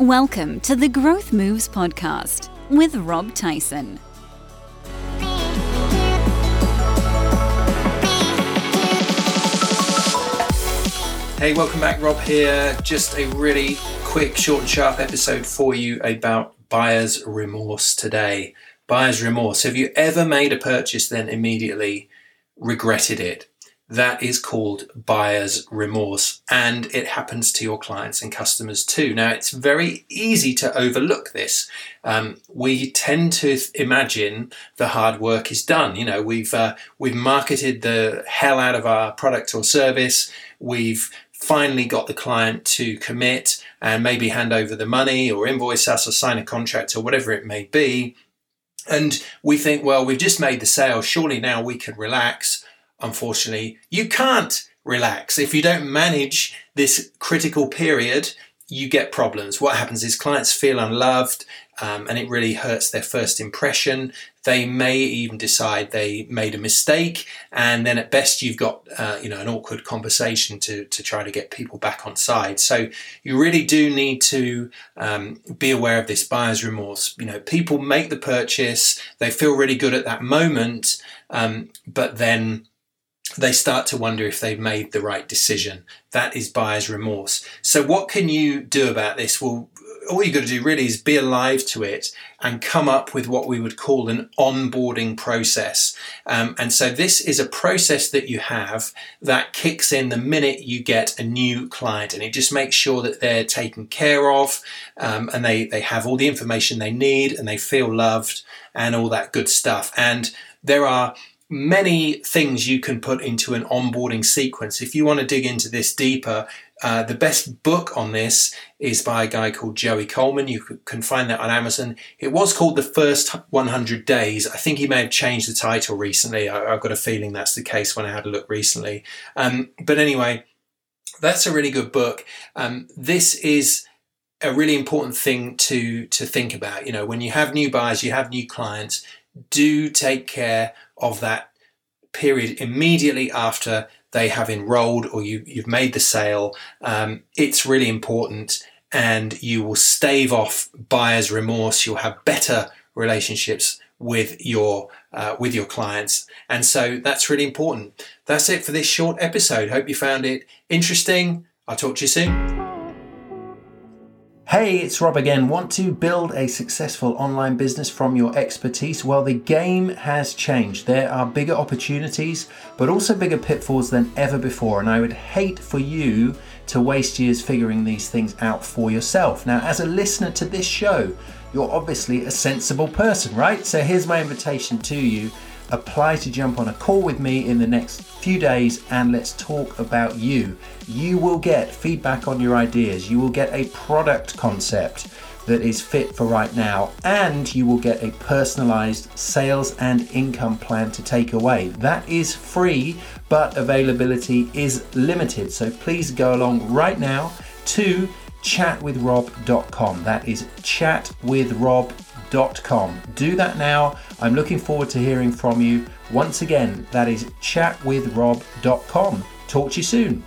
Welcome to the Growth Moves podcast with Rob Tyson. Hey, welcome back. Rob here. Just a really quick, short sharp episode for you about buyer's remorse today. Buyer's remorse. Have you ever made a purchase then immediately regretted it? That is called buyer's remorse and it happens to your clients and customers too. Now it's very easy to overlook this. Um, we tend to imagine the hard work is done. You know we've uh, we've marketed the hell out of our product or service. We've finally got the client to commit and maybe hand over the money or invoice us or sign a contract or whatever it may be. And we think well we've just made the sale. Surely now we can relax unfortunately, you can't relax. If you don't manage this critical period, you get problems. What happens is clients feel unloved um, and it really hurts their first impression. They may even decide they made a mistake, and then at best you've got uh, you know an awkward conversation to to try to get people back on side. So you really do need to um, be aware of this buyer's remorse. You know, people make the purchase, they feel really good at that moment, um, but then they start to wonder if they've made the right decision. That is buyer's remorse. So, what can you do about this? Well, all you've got to do really is be alive to it and come up with what we would call an onboarding process. Um, and so, this is a process that you have that kicks in the minute you get a new client, and it just makes sure that they're taken care of um, and they, they have all the information they need and they feel loved and all that good stuff. And there are many things you can put into an onboarding sequence. If you want to dig into this deeper, uh, the best book on this is by a guy called Joey Coleman. You can find that on Amazon. It was called The First 100 Days. I think he may have changed the title recently. I, have got a feeling that's the case when I had a look recently. Um, but anyway, that's a really good book. Um, this is a really important thing to to think about. You know, when you have new buyers, you have new clients. Do take care of that period immediately after they have enrolled or you, you've made the sale. Um, it's really important and you will stave off buyer's remorse. You'll have better relationships with your uh, with your clients and so that's really important that's it for this short episode hope you found it interesting i'll talk to you soon Hey, it's Rob again. Want to build a successful online business from your expertise? Well, the game has changed. There are bigger opportunities, but also bigger pitfalls than ever before. And I would hate for you to waste years figuring these things out for yourself. Now, as a listener to this show, you're obviously a sensible person, right? So here's my invitation to you apply to jump on a call with me in the next few days and let's talk about you. You will get feedback on your ideas, you will get a product concept that is fit for right now, and you will get a personalized sales and income plan to take away. That is free, but availability is limited. So please go along right now to chatwithrob.com. That is chatwithrob.com do that now. I'm looking forward to hearing from you. Once again, that is chatwithrob.com. Talk to you soon.